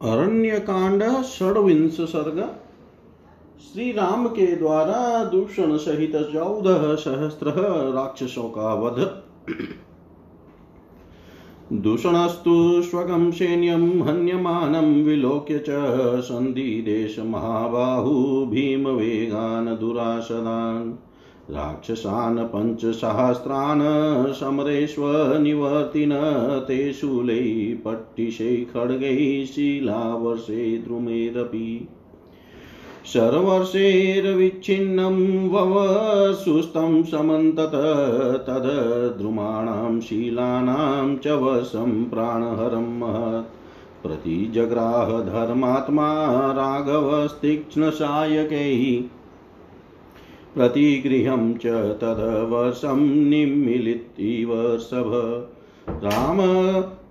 अरण्य कांड षड्विंश सर्ग श्री राम के द्वारा दूषण सहित चौदह सहस्त्र राक्षसों का वध दूषणस्तु स्वगं सैन्यं हन्यमानं विलोक्य च सन्धिदेशमहाबाहु भीमवेगान् दुरासदान् राक्षसान् पञ्चसहस्रान् समरेष्वनिवर्तिन ते शूलै पट्टिशै खड्गैः शिलावर्षे द्रुमेरपि। शर्वर्षेर्विच्छिन्नं ववसुस्तं समन्तत तद्द्रुमाणां शीलानां च वशं प्राणहरं महत्। प्रतिजग्राह धर्मात्मा राघवस्तीक्ष्णसायकैः प्रतिगृहं च तदवर्षं निम्मिलितीव सभ। राम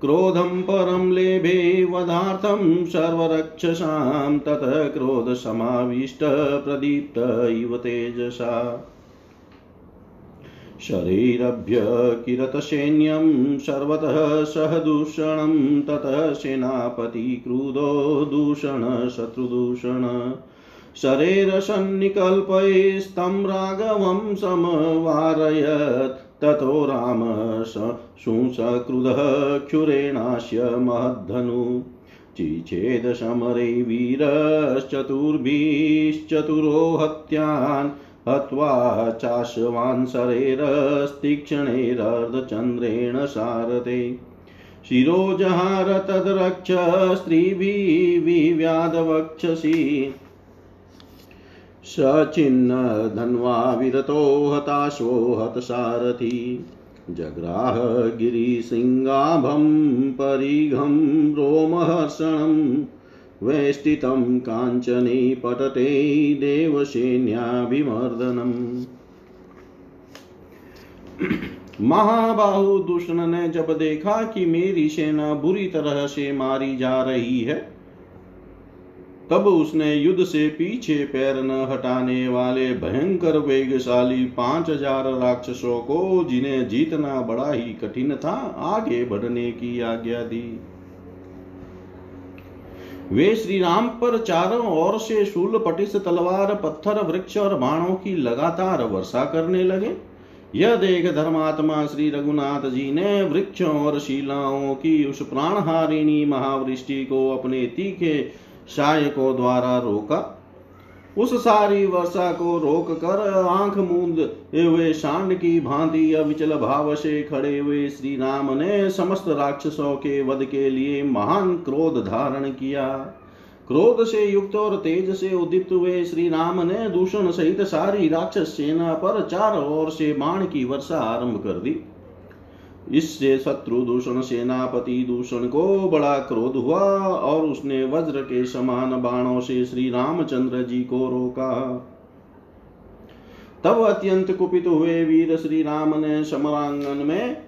क्रोधं परं लेभे वधार्थं सर्वरक्षसां ततः क्रोधसमाविष्ट प्रदीप्त इव तेजसा। शरीरभ्यकिरतसैन्यं सर्वतः सह दूषणं, ततः सेनापति क्रुधो दूषणशत्रुदूषण शरेरसन्निकल्पयस्तं राघवं समवारयत् ततो राम सुसक्रुधः क्षुरेणास्य महद्धनु। चिच्छेदशमरे वीरश्चतुर्भिश्चतुरो हत्यान् हत्वा चाशवान् शरेरस्तीक्ष्णैरर्धचन्द्रेण सारथे शिरोजहार तद्रक्ष स्त्रीभिः विव्याधवक्षसि सचिन्नधन्वा विरतो हताशो हतसारथि जग्राह गिरिसिंगाभं परिघं रोमहर्षणं वेष्टितं काञ्चने पटते देवसेन्याभिमर्दनम् महाबाहु दूषण ने जब देखा कि मेरी सेना बुरी तरह से मारी जा रही है तब उसने युद्ध से पीछे पैर न हटाने वाले भयंकर वेगशाली पाँच हज़ार राक्षसों को, जिन्हें जीतना बड़ा ही कठिन था, आगे बढ़ने की आज्ञा दी। वे श्री राम पर चारों ओर से शूल, पटिस, तलवार, पत्थर, वृक्ष और बाणों की लगातार वर्षा करने लगे। यह देख धर्मात्मा श्री रघुनाथ जी ने वृक्षों और शिलाओं की उस प्राणहारिणी महावृष्टि को अपने तीखे शायकों द्वारा रोका। उस सारी वर्षा को रोक कर आँख मूंद हुए शांड की भांति अविचल भाव से खड़े हुए श्री राम ने समस्त राक्षसों के वध के लिए महान क्रोध धारण किया। क्रोध से युक्त और तेज से उदित हुए श्री राम ने दूषण सहित सारी राक्षस सेना पर चार ओर से बाण की वर्षा आरंभ कर दी। इससे शत्रु दूषण सेनापति दूषण को बड़ा क्रोध हुआ और उसने वज्र के समान बाणों से श्री रामचंद्र जी को रोका। तब अत्यंत कुपित हुए वीर श्री राम ने समरांगन में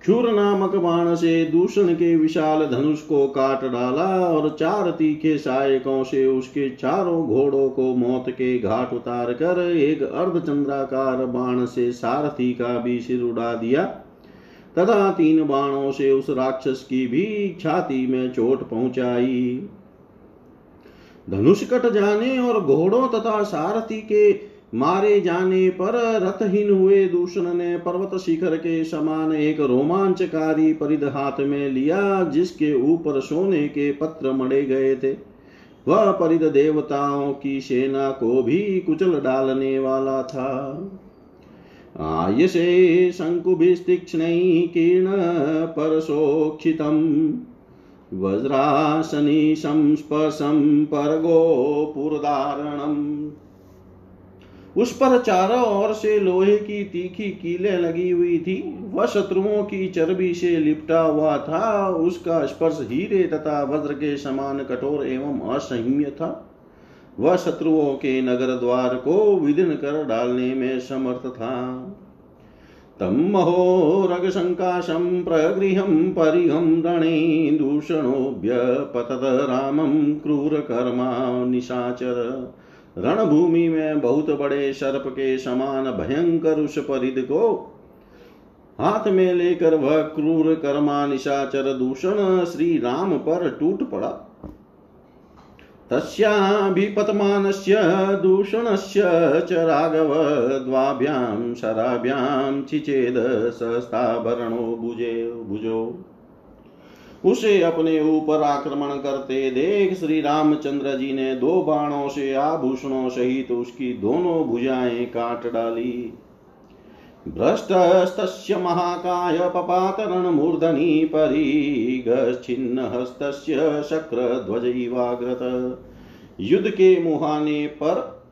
क्षुर नामक बाण से दूषण के विशाल धनुष को काट डाला और चार तीखे सहायकों से उसके चारों घोड़ों को मौत के घाट उतार कर एक अर्धचंद्राकार बाण से सारथी का भी सिर उड़ा दिया। तथा तीन बाणों से उस राक्षस की भी छाती में चोट पहुंचाई। धनुष कट जाने और घोड़ों तथा सारथी के मारे जाने पर रथहीन हुए दूषण ने पर्वत शिखर के समान एक रोमांचकारी परिध हाथ में लिया, जिसके ऊपर सोने के पत्र मड़े गए थे। वह परिध देवताओं की सेना को भी कुचल डालने वाला था। आयसे शङ्कुभिस्तीक्ष्णैः किरणपरशोक्षितम् वज्रासनी संस्पर्शं परगोपुरधारणम् उस पर चारों ओर से लोहे की तीखी कीले लगी हुई थी। वह शत्रुओं की चर्बी से लिपटा हुआ था। उसका स्पर्श हीरे तथा वज्र के समान कठोर एवं असह्य था। वह शत्रुओं के नगर द्वार को विदिन कर डालने में समर्थ था। तं महोरगशङ्काशं प्रगृहं परिहं रणे दूषणोऽभ्यपतत रामं क्रूरकर्मा निशाचर। रणभूमि में बहुत बड़े सर्प के समान भयंकर उस परिध को हाथ में लेकर वह क्रूर कर्मा निशाचर दूषण श्री राम पर टूट पड़ा। तस्याभिपतमानस्य दूषणस्य च राघव द्वाभ्यां शराभ्यां चिचेद सहस्ताभरणो भुजे, भुजो। उसे अपने ऊपर आक्रमण करते देख श्री रामचंद्र जी ने दो बाणों से आभूषणों सहित उसकी दोनों भुजाएँ काट डाली। भ्रष्टस्तस्य महाकाय पपातरणमूर्धनि परिगच्छिन्नहस्तस्य शक्रध्वजैवाग्रत युद्ध के मुहाने पर,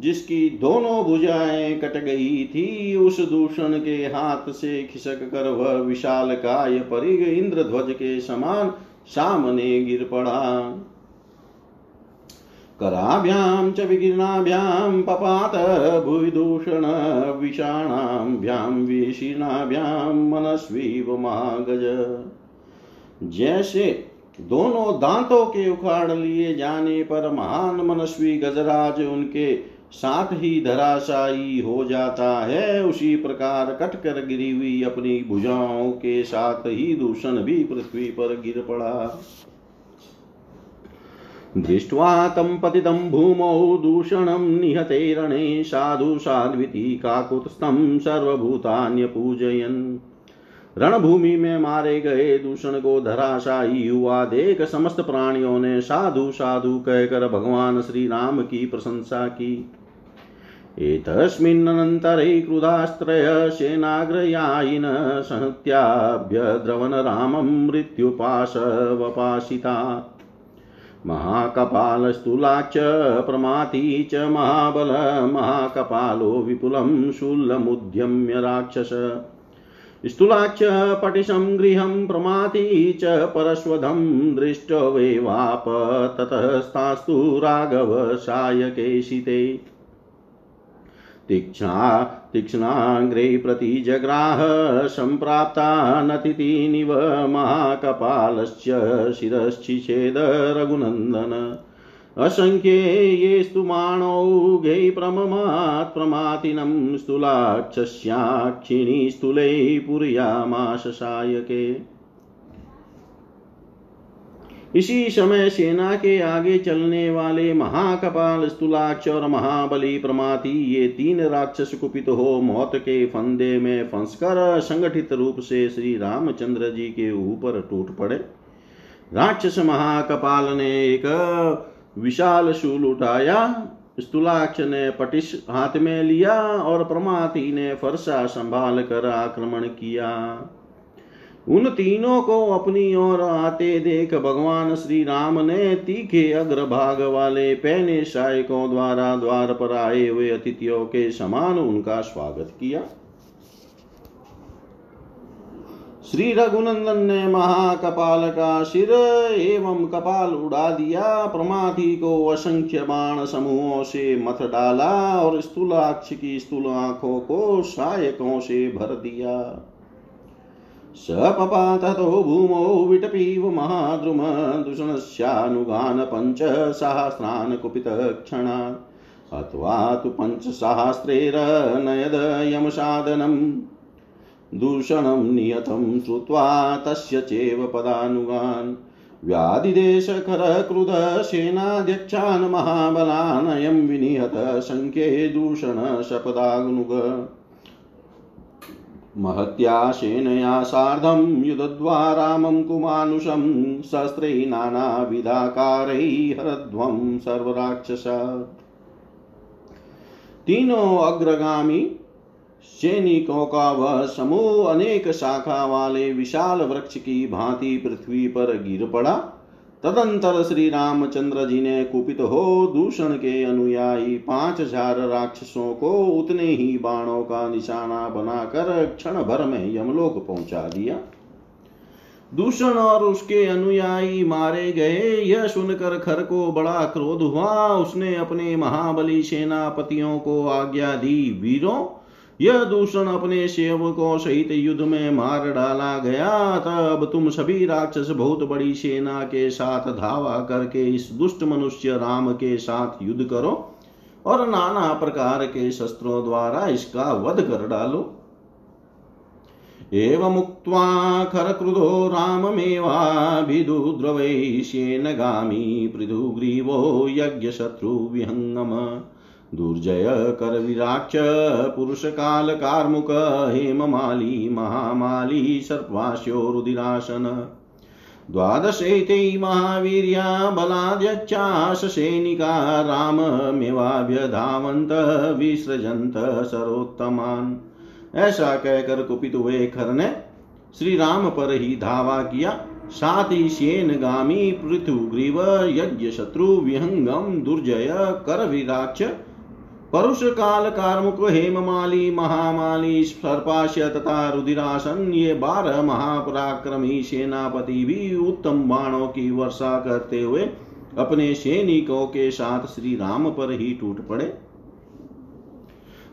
जिसकी दोनों भुजाएँ कट गई थी, उस दूषण के हाथ से खिसक कर वह विशाल काय परिग इंद्रध्वज के समान सामने गिर पड़ा। कराभ्यां च विकीर्णाभ्यां पपात भुविदूषण विषाणाभ्यां मनस्वीव महागज जैसे दोनों दांतों के उखाड़ लिए जाने पर महान मनस्वी गजराज उनके साथ ही धराशायी हो जाता है, उसी प्रकार कटकर गिरी हुई अपनी भुजाओं के साथ ही दूषण भी पृथ्वी पर गिर पड़ा। दृष्ट्वा तं पतितं भूमौ दूषणं निहते रणे साधु साध्विति काकुत्स्थं सर्वभूतान्यपूजयन्। रणभूमि में मारे गए दूषण को धराशायी हुआ देख समस्त प्राणियों ने साधु साधु कहकर भगवान श्री राम की प्रशंसा की। एतस्मिन्नन्तरे क्रुधास्त्रय सेनाग्रयायिन संहत्याभ्यद्रवन रामं मृत्युपाशवपाशिता। महाकपालस्थूलाच्च प्रमाती च महाबल, महाकपालो विपुलं शूलमुद्यम्य राक्षस। स्थूलाच्च, पटिशं गृहं प्रमाती च परश्वधं दृष्टवेवाप ततस्तास्तु राघव सायकेशिते तीक्ष्णा तीक्ष्णाग्रे प्रतिजग्राह सम्प्राप्ता नतिनिव महाकपालस्य शिरश्चिषेद रघुनन्दन। असङ्ख्ये माणौघै प्रममात् प्रमातिनं स्थूलाक्षस्याक्षिणी स्थूलै पुर्यामाश सायके इसी समय सेना के आगे चलने वाले महाकपाल स्तुलाक्ष और महाबली प्रमाति, ये तीन राक्षस कुपित हो मौत के फंदे में फंसकर संगठित रूप से श्री रामचंद्र जी के ऊपर टूट पड़े। राक्षस महाकपाल ने एक विशाल शूल उठाया स्तुलाक्ष ने पटिश हाथ में लिया और प्रमाति ने फरसा संभाल कर आक्रमण किया। उन तीनों को अपनी ओर आते देख भगवान श्री राम ने तीखे अग्रभाग वाले पहने शायकों द्वारा द्वार पर आए हुए अतिथियों के समान उनका स्वागत किया। श्री रघुनंदन ने महाकपाल का सिर एवं कपाल उड़ा दिया प्रमाथि को असंख्य बाण समूहों से मथ डाला और स्थूलाक्ष की स्थूल आँखों को सायकों से भर दिया। स पपाततो भूमौ विटपीव महाद्रुम दूषणस्यानुगान् पञ्चसहस्रान् कुपितक्षणात् अथवा तु पञ्चसहस्रेरनयद यमसाधनम् दूषणं नियतं श्रुत्वा तस्य चैव पदानुगान्। व्याधिदेशकरक्रुधसेनाध्यक्षान् महाबलानयं विनिहत सङ्ख्ये दूषणशपदानुग। महत्या सेनया सार्धं युदध्वा रामं कुमानुषं शस्त्रै नानाविधाकारैः हरध्वं सर्वराक्षस। तीनों अग्रगामी सैनिकों का वह समूह अनेक शाखा वाले विशाल वृक्ष की भांति पृथ्वी पर गिर पड़ा। तदंतर श्री रामचंद्र जी ने कुपित हो दूषण के अनुयायी पाँच हज़ार राक्षसों को उतने ही बाणों का निशाना बनाकर क्षण भर में यमलोक पहुँचा दिया। दूषण और उसके अनुयायी मारे गए, यह सुनकर खर को बड़ा क्रोध हुआ। उसने अपने महाबली सेनापतियों को आज्ञा दी, वीरों यह दूषण अपने सेवकों सहित युद्ध में मार डाला गया। तब तुम सभी राक्षस बहुत बड़ी सेना के साथ धावा करके इस दुष्ट मनुष्य राम के साथ युद्ध करो और नाना प्रकार के शस्त्रों द्वारा इसका वध कर डालो। एवमुक्त्वा खरक्रुधो राममेवाभिदुद्रवैश्येन गामी पृथुग्रीवो यज्ञशत्रुविहङ्गम दुर्जय करविराक्ष पुरुषकालकार्मुक हेममाली, महामाली सर्पास्यो रुदिरासन द्वादशैते महावीर्या बलाद्यच्चाशसैनिका राममेवाभ्यधावन्त विसृजन्त सरोत्तमान् ऐसा कहकर कुपित हुए खर ने श्री राम पर ही धावा किया। साथ ही शेन गामी पृथुग्रीव यज्ञ शत्रु विहंगम, दुर्जय, कर विराक्ष परुष काल कार्मुक हेममाली महामाली, सर्पाश्य तथा रुदिरासन ये बारह महापराक्रमी सेनापति भी उत्तम बाणों की वर्षा करते हुए अपने सैनिकों के साथ श्री राम पर ही टूट पड़े।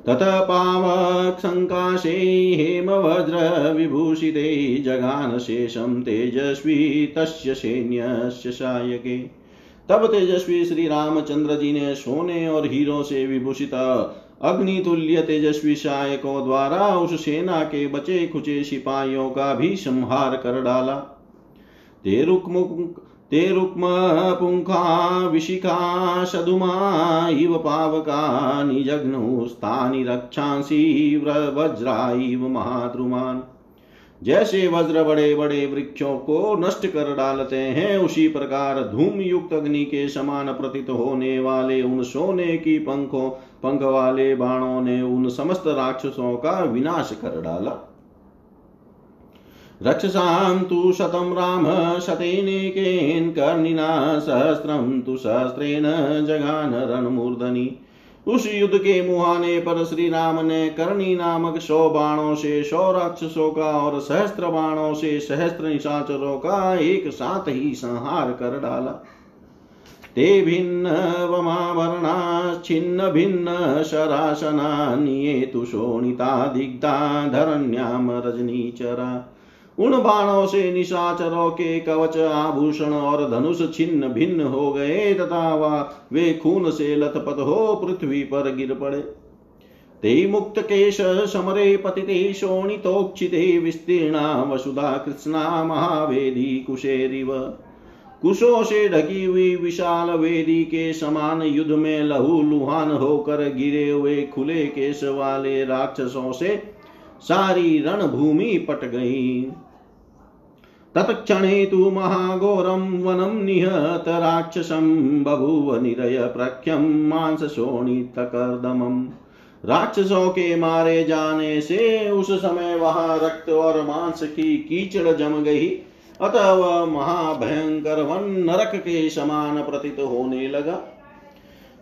तत पावक्सङ्काशे हेमवज्रविभूषिते जगानशेषं तेजस्वी तस्य सैन्यस्य सायके तब तेजस्वी श्री रामचंद्र जी ने सोने और हीरो से विभूषित अग्नितुल्य तेजस्वी शायकों द्वारा उस सेना के बचे खुचे सिपाहियों का भी संहार कर डाला। तेरुकमुख ते रुक्मपुङ्खा विशिखा, सदुमा, इव पावका निजघ्नुस्तानि रक्षांसि वज्रा, इव महाद्रुमान्। जैसे वज्र बड़े बड़े वृक्षों को नष्ट कर डालते हैं, उसी प्रकार धूम युक्त अग्नि के समान प्रतीत होने वाले उन सोने की पंखों, पंख वाले बाणों ने उन समस्त राक्षसों का विनाश कर डाला। रक्षसां तु शतं राम, शतेनेकेन कर्णिना सहस्रं तु सहस्रेण जगान रणमूर्धनि। उस युद्ध के मुहाने पर श्री राम ने कर्णी नामक सौ बाणों से, सौ राक्षसों का और सहस्त्र बाणों से, सहस्त्र निशाचरों का एक साथ ही संहार कर डाला। ते भिन्न वमावरणा, छिन्न भिन्न शरासना निये शोणिता, दिग्धा, धरण्याम, रजनीचरा। उन बाणों से निशाचरों के कवच, आभूषण और धनुष छिन्न भिन्न हो गए तथा वह वे खून से लथपथ हो पृथ्वी पर गिर पड़े। ते मुक्त केश समरे पतिते शोणितोक्षिते विस्तीर्णा वसुधा कृष्णा महावेदी कुशेरिव। कुशों से ढकी हुई विशाल वेदी के समान युद्ध में लहू लुहान होकर गिरे हुए खुले केश वाले राक्षसों से सारी रणभूमि पट गई। तत्क्षणे तु महाघोरं वनं निहत राक्षसं बभूव निरय प्रख्यं मांसशोणितकर्दमम् राक्षसों के मारे जाने से उस समय वहाँ रक्त और मांस की कीचड़ जम गई। अतः वह महाभयंकर वन नरक के समान प्रतीत होने लगा।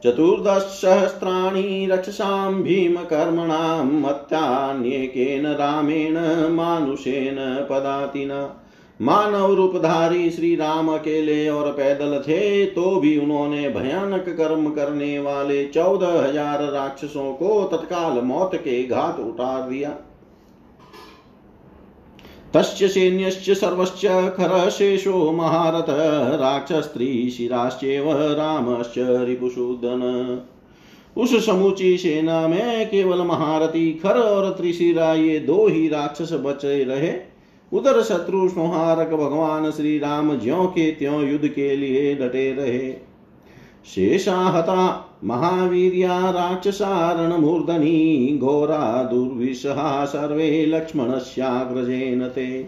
चतुर्दशसहस्राणि रक्षसां भीमकर्मणां मत्यान्येकेन रामेण मानुषेण पदातिना। मानव रूपधारी श्री राम अकेले और पैदल थे तो भी उन्होंने भयानक कर्म करने वाले चौदह हज़ार राक्षसों को तत्काल मौत के घात उतार दिया। तस्य सैन्यश्च सर्वश्च खरशेषो महारथ, राक्षस्त्री शिराश्चैव रामश्च रिपुसूदन उस समूची सेना में केवल महारथी खर और त्रिशिरा, ये दो ही राक्षस बचे रहे। उधर शत्रु संहारक भगवान श्री राम ज्यो के त्यों युद्ध के लिए डटे रहे। राक्षसारण मूर्धनी, घोरा दुर्विषहा सर्वे लक्ष्मणस्याग्रजेन ते।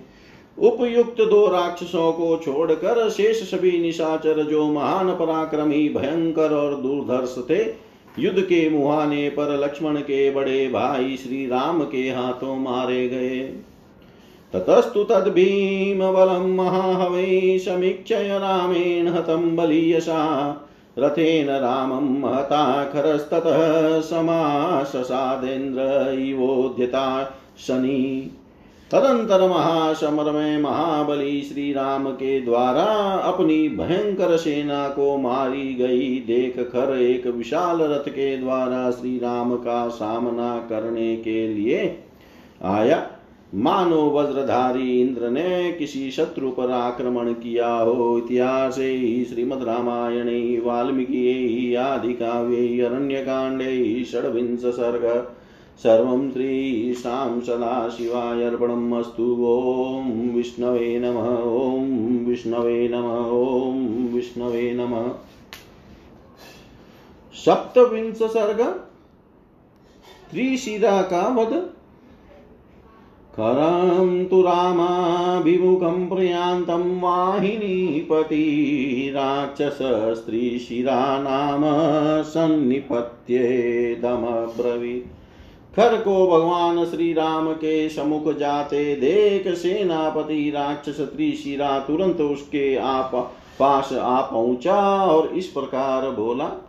उपयुक्त दो राक्षसों को छोड़कर शेष सभी निशाचर जो महान पराक्रमी, भयंकर और दुर्धर्ष थे, युद्ध के मुहाने पर लक्ष्मण के बड़े भाई श्री राम के हाथों मारे गए। ततस्तु तद्भीमबलं महाहवै समीक्षय रामेण हतं बलीयसा। रथेन रामं महता खरस्ततः समाससादेन्द्र इवोद्यता शनि। तदंतर महासमर में महाबली श्री राम के द्वारा अपनी भयंकर सेना को मारी गई। देख कर एक विशाल रथ के द्वारा श्री राम का सामना करने के लिए आया। मानो वज्रधारी इंद्र ने किसी शत्रु पर आक्रमण किया हो। इतिहास श्रीमद रामायण, वाल्मीकि आदि काव्य अरण्य कांडे षड्विंश सर्ग। सर्वं श्रीशां सदाशिवाय अर्पणम् अस्तु। ॐ विष्णवे नम, ॐ विष्णवे नम, ॐ विष्णवे नमः। सप्तविंश सर्ग, त्रिशिरा का वध करं तु रामाभिमुखं प्रयान्तं वाहिनीपति राक्षसस्त्रीशिरा नाम सन्निपत्येदमब्रवीत् खर को भगवान श्री राम के समुख जाते देख सेनापति राक्षस त्रिशिरा तुरंत उसके आप पास आ पहुँचा और इस प्रकार बोला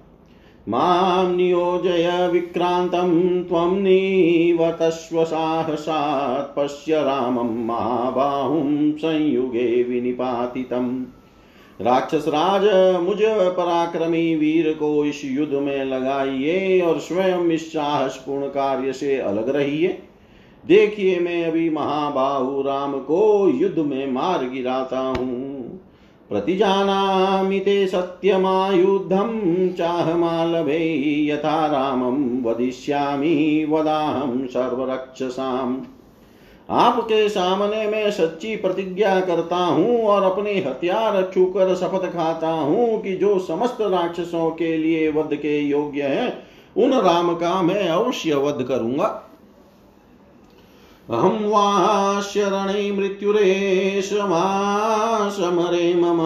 माँ नियोजय विक्रान्तं त्वं निवतस्व साहसात् पश्य रामं महाबाहुं संयुगे विनिपातितम्। राक्षस राज, मुझ पराक्रमी वीर को इस युद्ध में लगाइए और स्वयं इस साहसपूर्ण कार्य से अलग रहिए। देखिए मैं अभी महाबाहु राम को युद्ध में मार गिराता हूँ। प्रतिजानामि ते सत्यमायुद्धं चाहमालभे यथा रामं वदिष्यामि वदाहं सर्वरक्षसाम्। आपके सामने मैं सच्ची प्रतिज्ञा करता हूँ और अपने हथियार छूकर शपथ खाता हूँ कि जो समस्त राक्षसों के लिए वध के योग्य है, उन राम का मैं अवश्य वध करूँगा। अहं वा शरणे मृत्युरेष समरे मम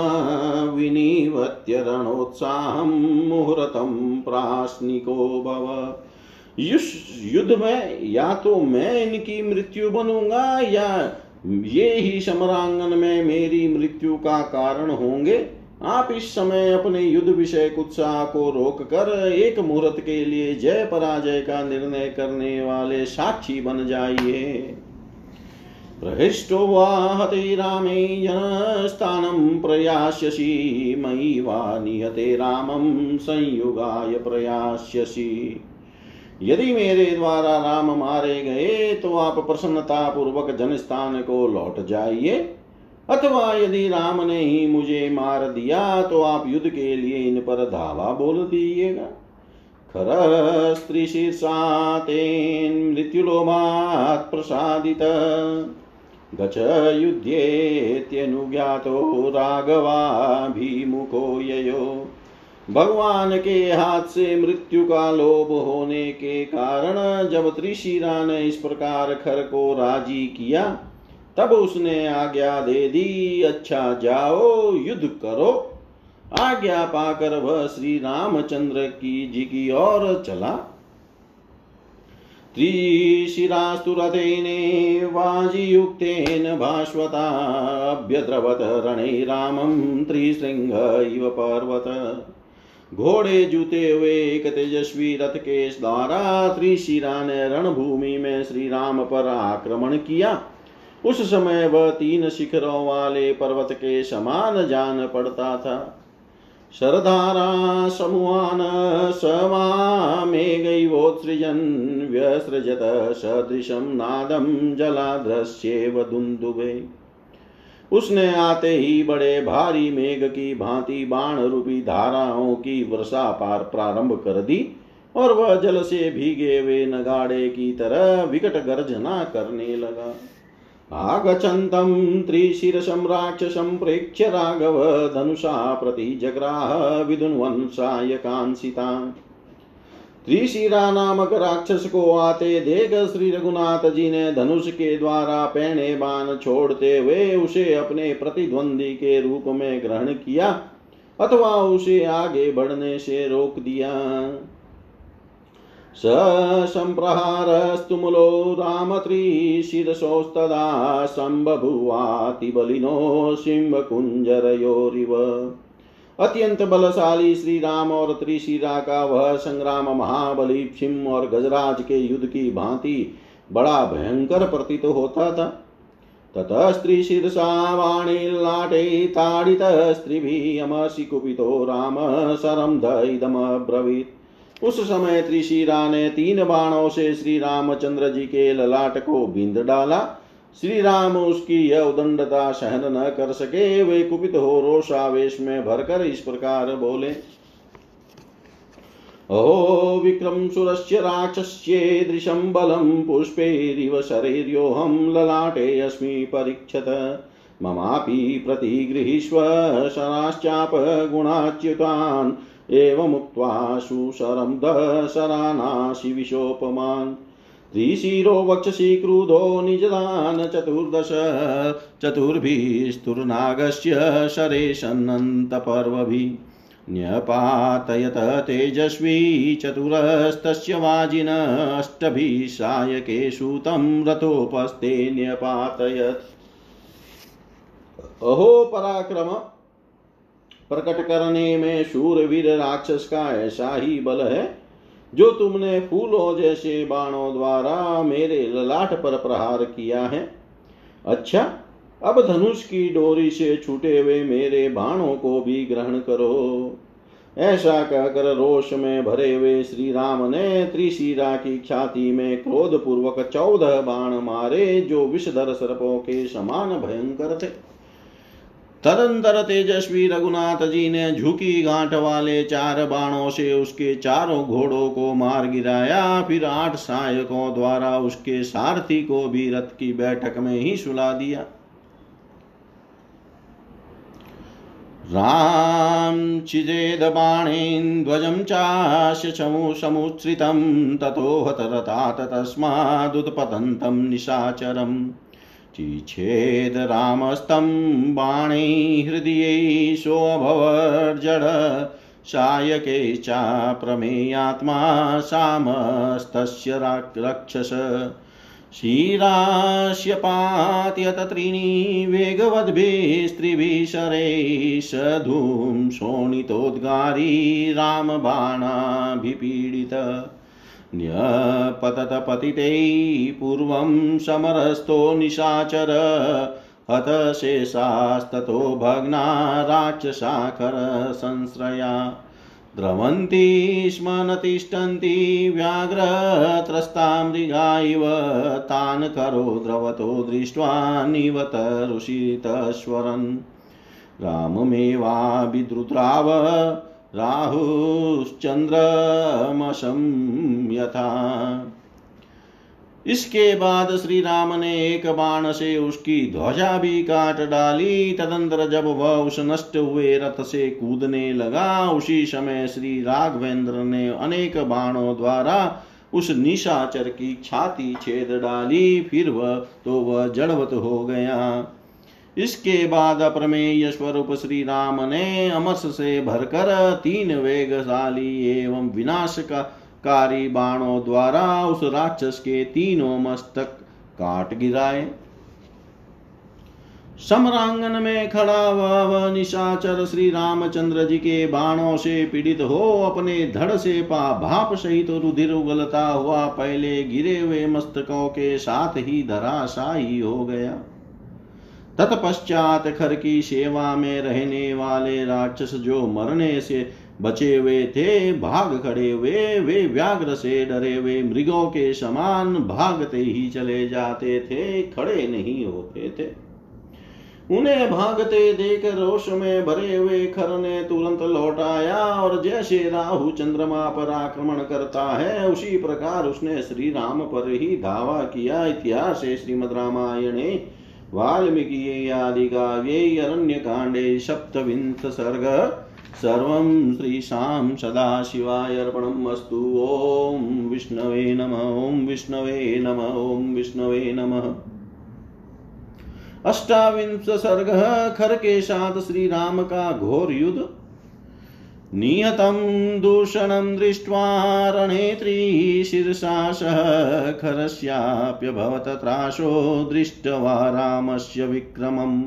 विनिवत्य रणोत्साहं मुहूर्तं प्राश्निको भव। युद्ध में या तो मैं इनकी मृत्यु बनूँगा या ये ही समरांगन में मेरी मृत्यु का कारण होंगे? आप इस समय अपने युद्ध विषय उत्साह को रोक कर एक मुहूर्त के लिए जय पराजय का निर्णय करने वाले साक्षी बन जाइए। प्रहृष्टो वाहते रामे जनस्थानं प्रयास्यसि, मयि वा निहते रामं संयुगाय प्रयास्यसि। यदि मेरे द्वारा राम मारे गए तो आप प्रसन्नता पूर्वक जनस्थान को लौट जाइए। अथवा यदि राम ने ही मुझे मार दिया तो आप युद्ध के लिए इन पर धावा बोल दीजिएगा। खर स्त्री शीर्षातेन मृत्युलोमात् प्रसादित। गच युध्येत्यनुज्ञातो राघवाभिमुखो ययो। भगवान के हाथ से मृत्यु का लोभ होने के कारण जब त्रिशिरा ने इस प्रकार खर को राज़ी किया तब उसने आज्ञा दे दी अच्छा जाओ, युद्ध करो। आज्ञा पाकर वह श्री रामचंद्र की जी की ओर चला। त्रिशिरास्तु वाजियुक्तेन रणे रामं त्रिशृङ्ग इव पर्वत। घोड़े जूते हुए एक तेजस्वी रथ के द्वारा त्रिशिरा ने रणभूमि में श्री राम पर आक्रमण किया। उस समय वह तीन शिखरों वाले पर्वत के समान जान पड़ता था। शरधारा समूहान समामेघैवोत्सृजन् व्यसृजत सदृशं नादं जलाद्रस्येव दुन्दुभे। उसने आते ही बड़े भारी मेघ की भांति बाण रूपी धाराओं की वर्षा पार प्रारंभ कर दी और वह जल से भीगे हुए नगाड़े की तरह विकट गर्जना करने लगा। आगच्छन्तं त्रिशिरसं राक्षसं प्रेक्ष्य राघव धनुषा प्रति जग्राह त्रिशिरा नामक राक्षस को आते देख श्री रघुनाथ जी ने धनुष के द्वारा पहने बाण छोड़ते हुए उसे अपने प्रतिद्वंदी के रूप में ग्रहण किया अथवा उसे आगे बढ़ने से रोक दिया। स सम्प्रहारस्तुमुलो रामत्रिशिरसोस्तदा सम्बभुवातिबलिनो सिंहकुञ्जरयोरिव। अत्यंत बलशाली श्री राम और त्रिशिरा का वह संग्राम महाबली सिंह और गजराज के युद्ध की भांति बड़ा भयंकर प्रतीत होता था। तत स्त्रीशीर्षा वाणीलाटे ताडितस्त्रिभिः कुपितो राम शरं दइदमब्रवीत् उस समय त्रिशिरा ने तीन बाणों से श्री रामचंद्र जी के ललाट को बिंद डाला। श्री राम उसकी यह उदंडता सहन न कर सके, वे कुपित हो रोषावेश में भरकर इस प्रकार बोले अहो विक्रमसुरस्य राक्षस्येदृशं बलं पुष्पैरिव शरीर्योऽहं ललाटेऽस्मि परीक्षत। ममापि प्रतिगृहीष्व शराश्चापगुणाच्युतान् एवमुक्त्वा सुशरं दशरानाशि विशोपमान् त्रिशिरो वक्षसि क्रुधो निजदान चतुर्दश। चतुर्भिस्तुर्नागस्य शरेशन्नन्तपर्वभिः न्यपातयत तेजस्वी चतुरस्तस्य वाजिनष्टभिः सायकेषु तं रथोपस्थे न्यपातयत्। अहो पराक्रम। प्रकट करने में शूरवीर राक्षस का ऐसा ही बल है, जो तुमने फूलों जैसे बाणों द्वारा मेरे ललाट पर प्रहार किया है। अच्छा अब धनुष की डोरी से छूटे हुए मेरे बाणों को भी ग्रहण करो। ऐसा कहकर रोष में भरे हुए श्री राम ने त्रिशिरा की ख्याति में क्रोध पूर्वक चौदह बाण मारे, जो विषधर सर्पों के समान भयंकर थे। तदंतर तेजस्वी रघुनाथ जी ने झुकी गांठ वाले चार बाणों से उसके चारों घोड़ों को मार गिराया। फिर आठ सहायकों द्वारा उसके सारथी को भी रथ की बैठक में ही सुला दिया। राम चिदेदबाणेन ध्वजं चास्य समुच्छ्रितं ततो हतरतात तस्मादुत्पतन्तं निशाचरम्। चिच्छेद रामस्तं बाणै हृदये सोऽभवर्जड सायके चाप्रमेयात्मा सामस्तस्य रक्षस। शिरास्यपात्यत त्रीणि वेगवद्भिस्त्रिभिः शरैः शोणितोद्गारी रामबाणाभिपीडित। न्यपततपतिते पूर्वं समरस्थो निशाचर हतशेषास्ततो भग्ना राक्षसाखरसंश्रया द्रवन्ति स्म न तिष्ठन्ति व्याघ्रत्रस्ता मृगा इव, तान् करो द्रवतो दृष्ट्वा निवतरुषितस्वरन् राममेवाभिद्रुद्राव राहुश्चन्द्रमशं यथा इसके बाद श्री राम ने एक बाण से उसकी ध्वजा भी काट डाली। तदंतर जब वह उस नष्ट हुए रथ से कूदने लगा, उसी समय श्री राघवेंद्र ने अनेक बाणों द्वारा उस निशाचर की छाती छेद डाली। फिर वह तो वह जड़वत हो गया। इसके बाद अप्रमेय स्वरूप श्री राम ने अमरस से भरकर तीन वेगशाली एवं विनाश का कारी बाणों द्वारा उस राक्षस के तीनों मस्तक काट गिराए। समरांगन में खड़ा वह निशाचर श्री रामचंद्र जी के बाणों से पीड़ित हो अपने धड़ से पा भाप सहित तो रुधिर उगलता हुआ पहले गिरे हुए मस्तकों के साथ ही धराशाही हो गया। तत्पश्चात खर की सेवा में रहने वाले राक्षस जो मरने से बचे हुए थे, भाग खड़े हुए, वे व्याघ्र से डरे हुए मृगों के समान भागते ही चले जाते थे, खड़े नहीं होते थे। उन्हें भागते देख रोष में भरे हुए खर ने तुरंत लौटाया और जैसे राहु चंद्रमा पर आक्रमण करता है, उसी प्रकार उसने श्री राम पर ही धावा किया। इतिहास श्रीमद रामायणे वाल्मीकि आदि कांडे सप्तविंश सर्ग सर्वं श्रीशां सदाशिवाय अर्पणम् अस्तु ॐ विष्णवे नम, ॐ विष्णवे नम, ॐ विष्णवे नमः। अष्टाविंश सर्ग खर के साथ का घोर युद्ध नियतं दूषणं दृष्ट्वा रणे त्रिशीर्षा सह खरस्याप्यभवत त्रासो दृष्ट्वा रामस्य विक्रमम्।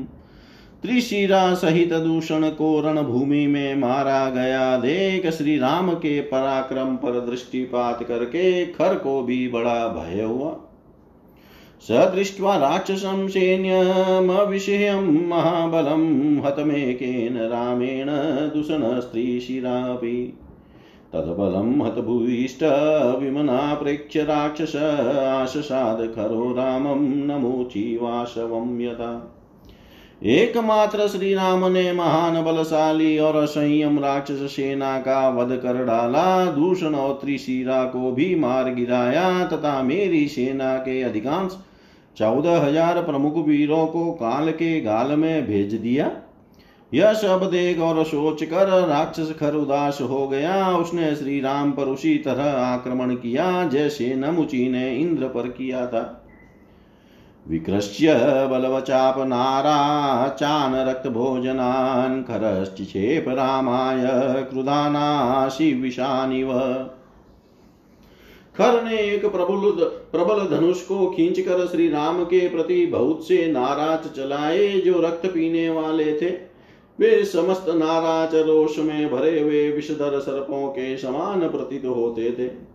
त्रिशिरा सहित दूषण को रणभूमि में मारा गया देख श्री राम के पराक्रम पर दृष्टिपात करके खर को भी बड़ा भय हुआ। स दृष्ट्वा राक्षसं सैन्यमविषयं महाबलं हतमेकेन रामेण दूषणस्त्रीशिरापि तद्बलं हतभूयिष्ठ विमना प्रेक्ष्य राक्षस आशसाद खरो रामं नमोचीवाशवं यथा। एकमात्र श्री राम ने महान बलशाली और असंयम राक्षस सेना का वध कर डाला। दूषण और त्रिशिरा को भी मार गिराया तथा मेरी सेना के अधिकांश चौदह हज़ार प्रमुख वीरों को काल के गाल में भेज दिया। यह सब देख और सोच कर राक्षस खर उदास हो गया। उसने श्री राम पर उसी तरह आक्रमण किया, जैसे नमुची ने इंद्र पर किया था। विकृष्य बलवचाप नारा चान रक्त भोजनान् खरश्चिक्षेप रामाय क्रुदानाशि विषानिव। खर ने एक प्रबल प्रबल धनुष को खींचकर श्री राम के प्रति बहुत से नाराज़ चलाए जो रक्त पीने वाले थे। वे समस्त नाराज़ रोष में भरे हुए विषधर सर्पों के समान प्रतीत होते थे।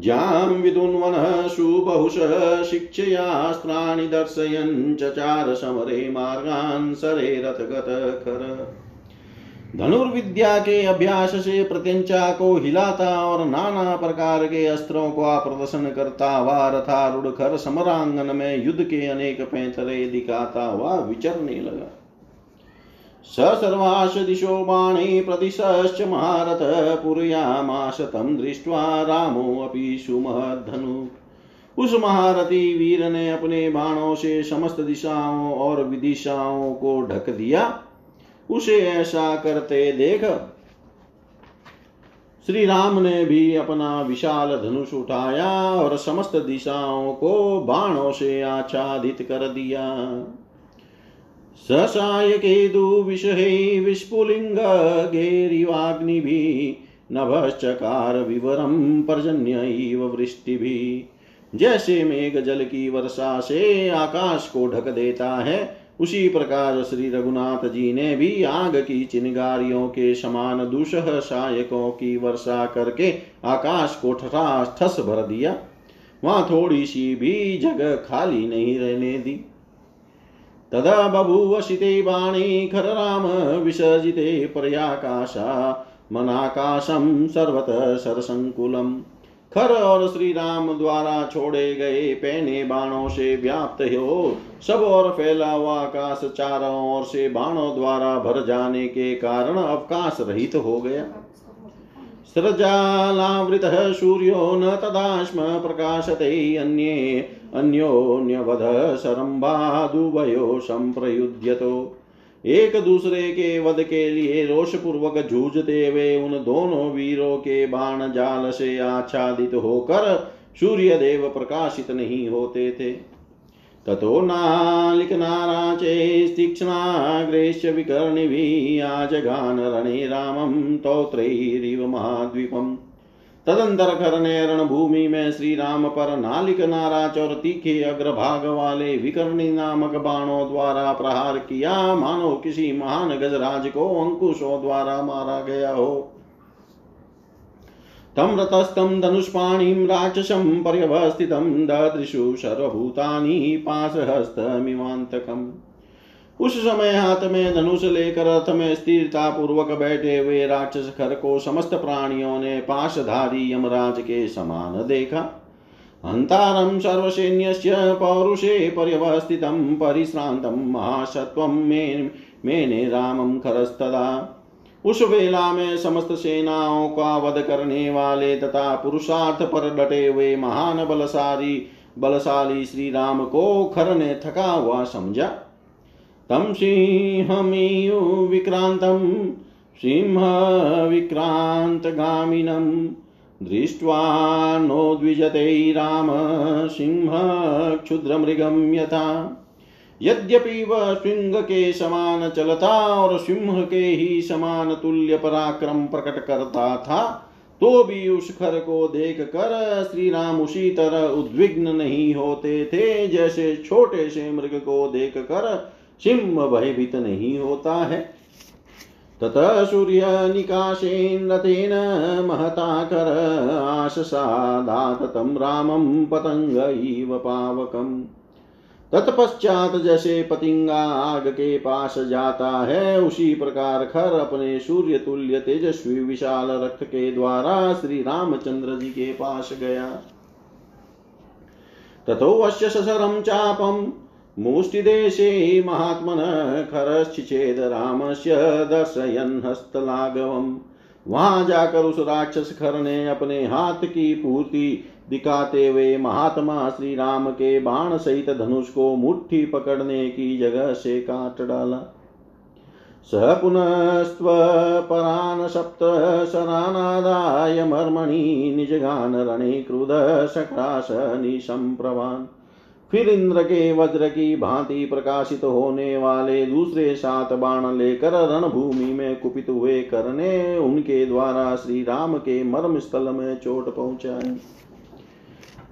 जां विदुन्वनः सुबहुश शिक्षयास्त्राणि दर्शयन् चचार समरे मार्गान् सरे रथगत खर। धनुर्विद्या के अभ्यास से प्रत्यंचा को हिलाता और नाना प्रकार के अस्त्रों का प्रदर्शन करता हुआ रथारूढ़ खर समरांगन में युद्ध के अनेक पैंतरे दिखाता हुआ विचरने लगा। स सर्वाश दिशो बाणे प्रतिशश्च महारथ पुरयामाश तं दृष्ट्वा रामोऽपि सुमहद्धनु उस महारथी वीर ने अपने बाणों से समस्त दिशाओं और विदिशाओं को ढक दिया। उसे ऐसा करते देख श्री राम ने भी अपना विशाल धनुष उठाया और समस्त दिशाओं को बाणों से आच्छादित कर दिया। ससायकेदुविषहे विस्फुलिङ्गगेरिवाग्निभिः नभश्चकार विवरं पर्जन्य इव वृष्टिभिः। जैसे मेघ जल की वर्षा से आकाश को ढक देता है, उसी प्रकार श्री रघुनाथ जी ने भी आग की चिनगारियों के समान दुषह सायकों की वर्षा करके आकाश को ठठास ठस भर दिया। वहाँ थोड़ी सी भी जगह खाली नहीं रहने दी। तदा बभूवशिते बाणी खरराम विसर्जिते पर्याकाशा मनाकाशम सर्वतः सरसंकुलम खर और श्री राम द्वारा छोड़े गए पहने बाणों से व्याप्त हो, सब और फैला हुआ आकाश चारों ओर से बाणों द्वारा भर जाने के कारण अवकाश रहित हो गया। सृजालावृतः सूर्यो न तदा स्म प्रकाशते अन्ये अन्योन्यवध सरम्बादुभयो संप्रयुध्यतो एक दूसरे के वध के लिए रोष पूर्वक जूझते हुए उन दोनों वीरों के बाण जाल से आच्छादित होकर सूर्य देव प्रकाशित नहीं होते थे। ततो नालिकनाराचे तीक्ष्णाग्रेश्य विकर्णिभिः आजगान रणे रामं तौत्रैरिव महाद्वीपम्। तदंतर खर ने रणभूमि में श्री राम पर नालिक नाराज़ और तीखे अग्रभाग वाले विकर्णी नामक बाणों द्वारा प्रहार किया, मानो किसी महान गजराज को अंकुशों द्वारा मारा गया हो। तम रतस्तं धनुष्पाणिं राक्षसं पर्यवस्थितं ददृशु सर्वभूतानि पाशहस्तमिवान्तकम् उस समय हाथ में धनुष लेकर रथ में स्थिरता पूर्वक बैठे हुए राक्षस खर को समस्त प्राणियों ने पाशधारी यमराज के समान देखा। हंतारम सर्वसैन्यस्य पौरुषे पर्यवस्थितं परिश्रान्तं महासत्वं मे मेने रामं खरस्तदा। उस वेला में समस्त सेनाओं का वध करने वाले तथा पुरुषार्थ पर डटे हुए महान बलशाली बलशाली श्री राम को खर ने थका हुआ समझा। तं सिंहमीयुविक्रान्तं सिंहविक्रान्तगामिनं दृष्ट्वा नोद्विजते राम सिंहक्षुद्रमृगं यथा यद्यपि वह सिंह के समान चलता और सिंह के ही समान तुल्य पराक्रम प्रकट करता था तो भी उस खर को देख कर श्री राम उसी तरह उद्विग्न नहीं होते थे, जैसे छोटे से मृग को देख कर सिंह भयभीत नहीं होता है। ततः सूर्य निकाशेन रथेन महता कर आशसादात तम रामं पतंग इव तत्पश्चात जैसे पतिंगा आग के पास जाता है, उसी प्रकार खर अपने सूर्य तुल्य तेजस्वी विशाल रथ के द्वारा श्री रामचंद्र जी के पास गया। तथो अश्य ससरम चापम मुष्टिदेशे महात्मनः खरश्चिचेद रामस्य दर्शयन् हस्तलाघवम्। वहाँ जाकर उस राक्षस खर ने अपने हाथ की पूर्ति दिखाते हुए महात्मा श्री राम के बाण सहित धनुष को मुट्ठी पकड़ने की जगह से काट डाला। स पुनस्त्व परान सप्त शरानादाय मर्मणि निजगान रणे क्रुद सक्रास निशंप्रवान् फिर इंद्र के वज्र की भांति प्रकाशित होने वाले दूसरे सात बाण लेकर रणभूमि में कुपित हुए करने उनके द्वारा श्री राम के मर्म स्थल में चोट पहुंचाई।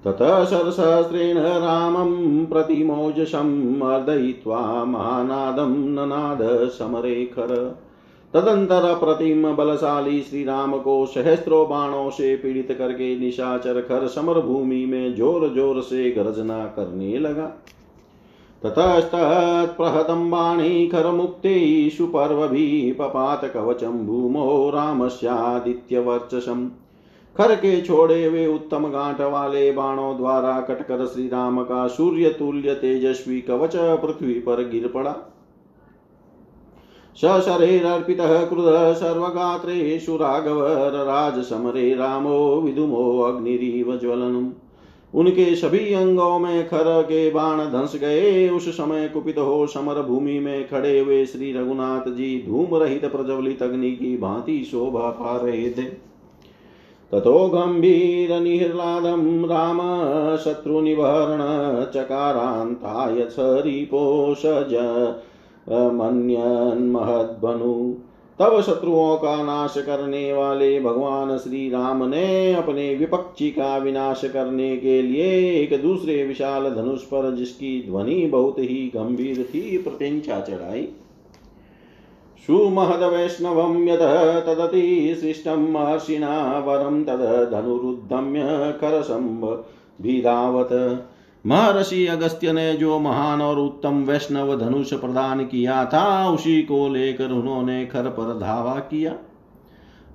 ततः शरसहस्रेण रामं प्रतिमोजशम् अर्दयित्वा महानादं ननाद समरे खर। तदंतर प्रतिम बलशाली श्री राम को सहस्त्रों बाणों से पीड़ित करके निशाचर खर समर भूमि में ज़ोर ज़ोर से गर्जना करने लगा। ततस्तत्प्रहतं बाणी खर मुक्त खरमुक्तेषु पर्वभिः पपात कवचं भूमो रामस्यादित्यवर्चसम्। खर के छोड़े हुए उत्तम गांठ वाले बाणों द्वारा कटकर श्री राम का सूर्य तुल्य तेजस्वी कवच पृथ्वी पर गिर पड़ा। सशरैरर्पितः क्रुधः सर्वगात्रेषु राघवरराजसमरे रामो विदुमो अग्निरीव ज्वलनम्। उनके सभी अंगों में खर के बाण धंस गए। उस समय कुपित हो समर भूमि में खड़े हुए श्री रघुनाथ जी धूम रहित प्रज्वलित अग्नि की भांति शोभा पा रहे थे। ततो गम्भीरनिह्लादं राम शत्रुनिवारण चकारान्ताय सरिपोषज मन्यन्महद्वनु तब शत्रुओं का नाश करने वाले भगवान श्री राम ने अपने विपक्षी का विनाश करने के लिए एक दूसरे विशाल धनुष पर जिसकी ध्वनि बहुत ही गंभीर थी, प्रत्यंचा चढ़ाई। सुमहद सुमहदवैष्णवं यतः तदतिसृष्टं महर्षिणा वरं तद धनुरुद्धम्य करसंभिधावत महर्षि अगस्त्य ने जो महान और उत्तम वैष्णव धनुष प्रदान किया था, उसी को लेकर उन्होंने खर पर धावा किया।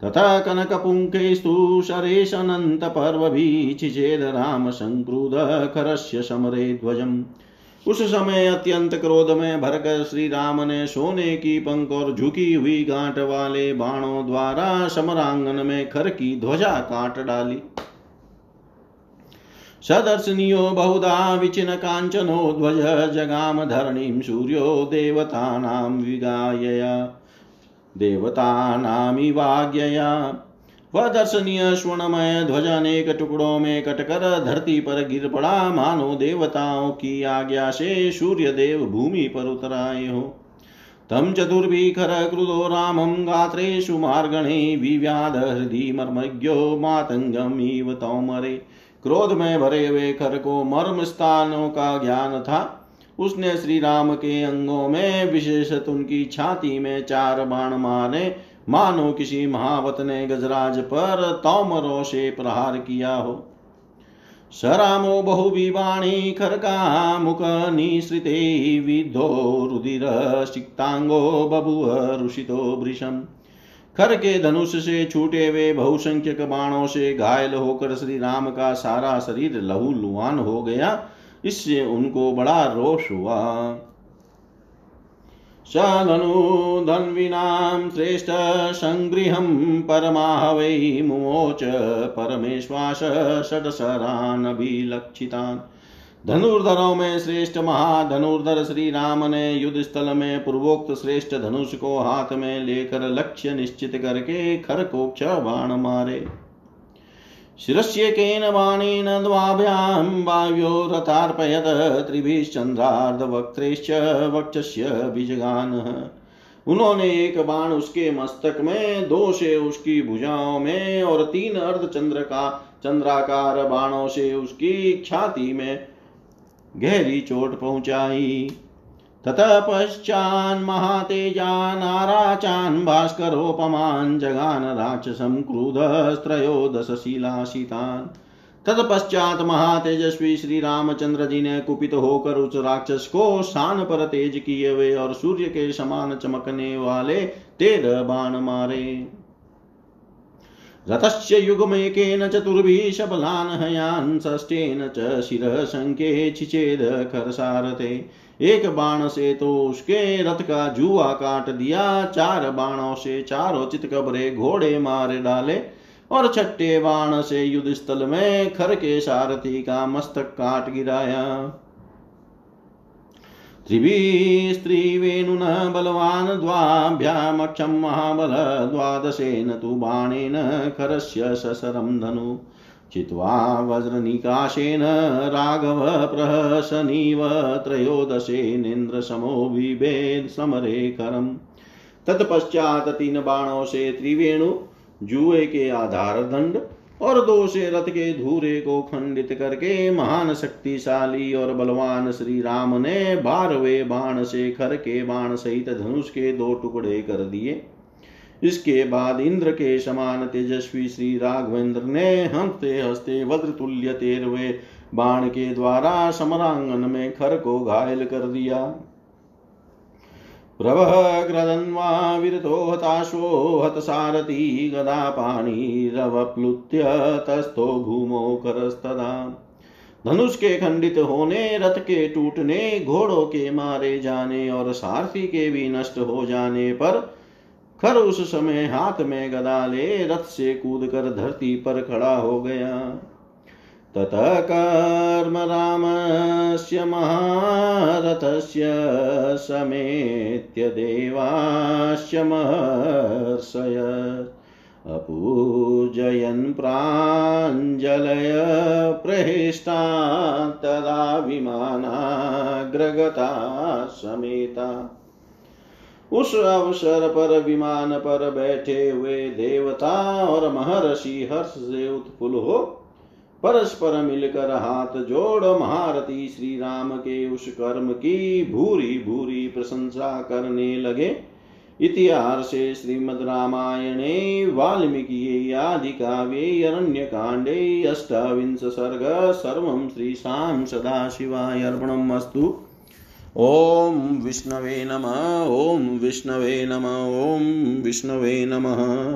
तथा कनकपुङ्केस्तु शरेशनन्त पर्वभिः चिचेद राम संक्रुध खरस्य समरे ध्वजम्। उस समय अत्यंत क्रोध में भरकर श्री राम ने सोने की पंख और झुकी हुई गांठ वाले बाणों द्वारा समरांगन में खर की ध्वजा काट डाली। सदर्शनीयो बहुधा विचिन कांचनो ध्वज जगाम धरणीं सूर्यो देवतानां विगायया। देवतानामिवाज्ञया वह दर्शनीय स्वर्णमय ध्वज अनेक टुकड़ों में कटकर धरती पर गिर पड़ा मानो देवताओं की आज्ञा से सूर्य देव भूमि पर उतर आए हो। तम चतुर्भिखर क्रुधो रामं गात्रेषु मार्गणे विव्याध हृदि मर्मज्ञो मातंगमिव तौमरे क्रोध में भरे हुए खर को मर्म स्थानों का ज्ञान था। उसने श्री राम के अंगों में विशेषत उनकी छाती में चार बाण मारे। मानो किसी महावत ने गजराज पर तौमरों से प्रहार किया हो। सरामो बहुविवाणी खरका मुख निश्रिते विद्धो रुदिर सिक्तांगो बभुव रुषितो वृषम खर के धनुष से छूटे हुए बहुसंख्यक बाणों से घायल होकर श्री राम का सारा शरीर लहू लुहान हो गया। इससे उनको बड़ा रोष हुआ। सधनुधन्विनां श्रेष्ठ सङ्गृहं परमाहवै मुमोच परमेश्वास षड्शरानभिलक्षितान्। धनुर्धरों में श्रेष्ठ महाधनुर्धर श्री राम ने युद्ध स्थल में पूर्वोक्त श्रेष्ठ धनुष को हाथ में लेकर लक्ष्य निश्चित करके खर को बाण मारे। शिरस्येकेन बाणेन द्वाभ्यां वाव्यो रथार्पयत त्रिभिश्चन्द्रार्धवक्त्रैश्च वक्षस्य बीजगानः। उन्होंने एक बाण उसके मस्तक में, दो से उसकी भुजाओं में और तीन अर्ध चंद्र का चंद्राकार बाणों से उसकी छाती में गहरी चोट पहुंचाई। ततः पश्चान्महातेजा नाराचान् भास्करोपमान्, जगान राक्षसं क्रुधस्त्रयोदशशिलाशितान्। तत्पश्चात महातेजस्वी श्री रामचंद्र जी ने कुपित होकर उस राक्षस को शान पर तेज किए हुए और सूर्य के समान चमकने वाले तेरह बाण मारे। रथस्य युगमेकेन चतुर्भिः शबलान् हयान् षष्ठेन च शिरः छिचेद एक बाण से तो उसके रथ का जुआ काट दिया, चार बाणों से चारों चितकबरे घोड़े मार डाले। और छठे बाण से युद्ध स्थल में खर के सारथी का मस्तक काट गिराया। त्रिभिस्त्रिवेणुन बलवान् द्वाभ्यामक्षं महाबल द्वादशेन तु बाणेन खरस्य ससरं धनु। चित्वा वज्रनिकाशेन राघव प्रहसनीव त्रयोदशेनेन्द्रसमो विभेद समरे करम् तत्पश्चात तीन बाणों से त्रिवेणु, जुए के आधार दंड और दो से रथ के धूरे को खंडित करके महान शक्तिशाली और बलवान श्री राम ने बारहवे बाण से खर के बाण सहित धनुष के दो टुकड़े कर दिए। इसके बाद इंद्र के समान तेजस्वी श्री राघवेंद्र ने हँसते हँसते वज्र तुल्य तेरवे बाण के द्वारा समरांगन में खर को घायल कर दिया। प्रवह ग्रदन्वा विरतो हताश्वो हतसारथी गदापाणिरवप्लुत्य तस्थो भूमो करस्तदा धनुष के खंडित होने रथ के टूटने, घोड़ों के मारे जाने और सारथी के भी नष्ट हो जाने पर खर उस समय हाथ में गदा ले, रथ से कूद कर धरती पर खड़ा हो गया। ततः कर्म रामस्य महारथस्य समेत्य देवास्य महर्षय अपूजयन् प्राञ्जलय प्रहिष्टा तदा विमानाग्रगता समेता। उस अवसर पर विमान पर बैठे हुए देवता और महर्षि हर्ष से उत्फुल हो परस्पर मिलकर हाथ जोड़ महारथी श्री राम के उस कर्म की भूरी भूरी प्रशंसा करने लगे। इतिहास श्रीमद् रामायणे, वाल्मीकि आदि काव्ये अरण्यकाण्डे, अष्टाविंश सर्ग, सर्वं श्रीशां सदाशिवाय अर्पणम् अस्तु। ॐ विष्णवे नमः, ॐ विष्णवे नमः, ॐ विष्णवे नमः।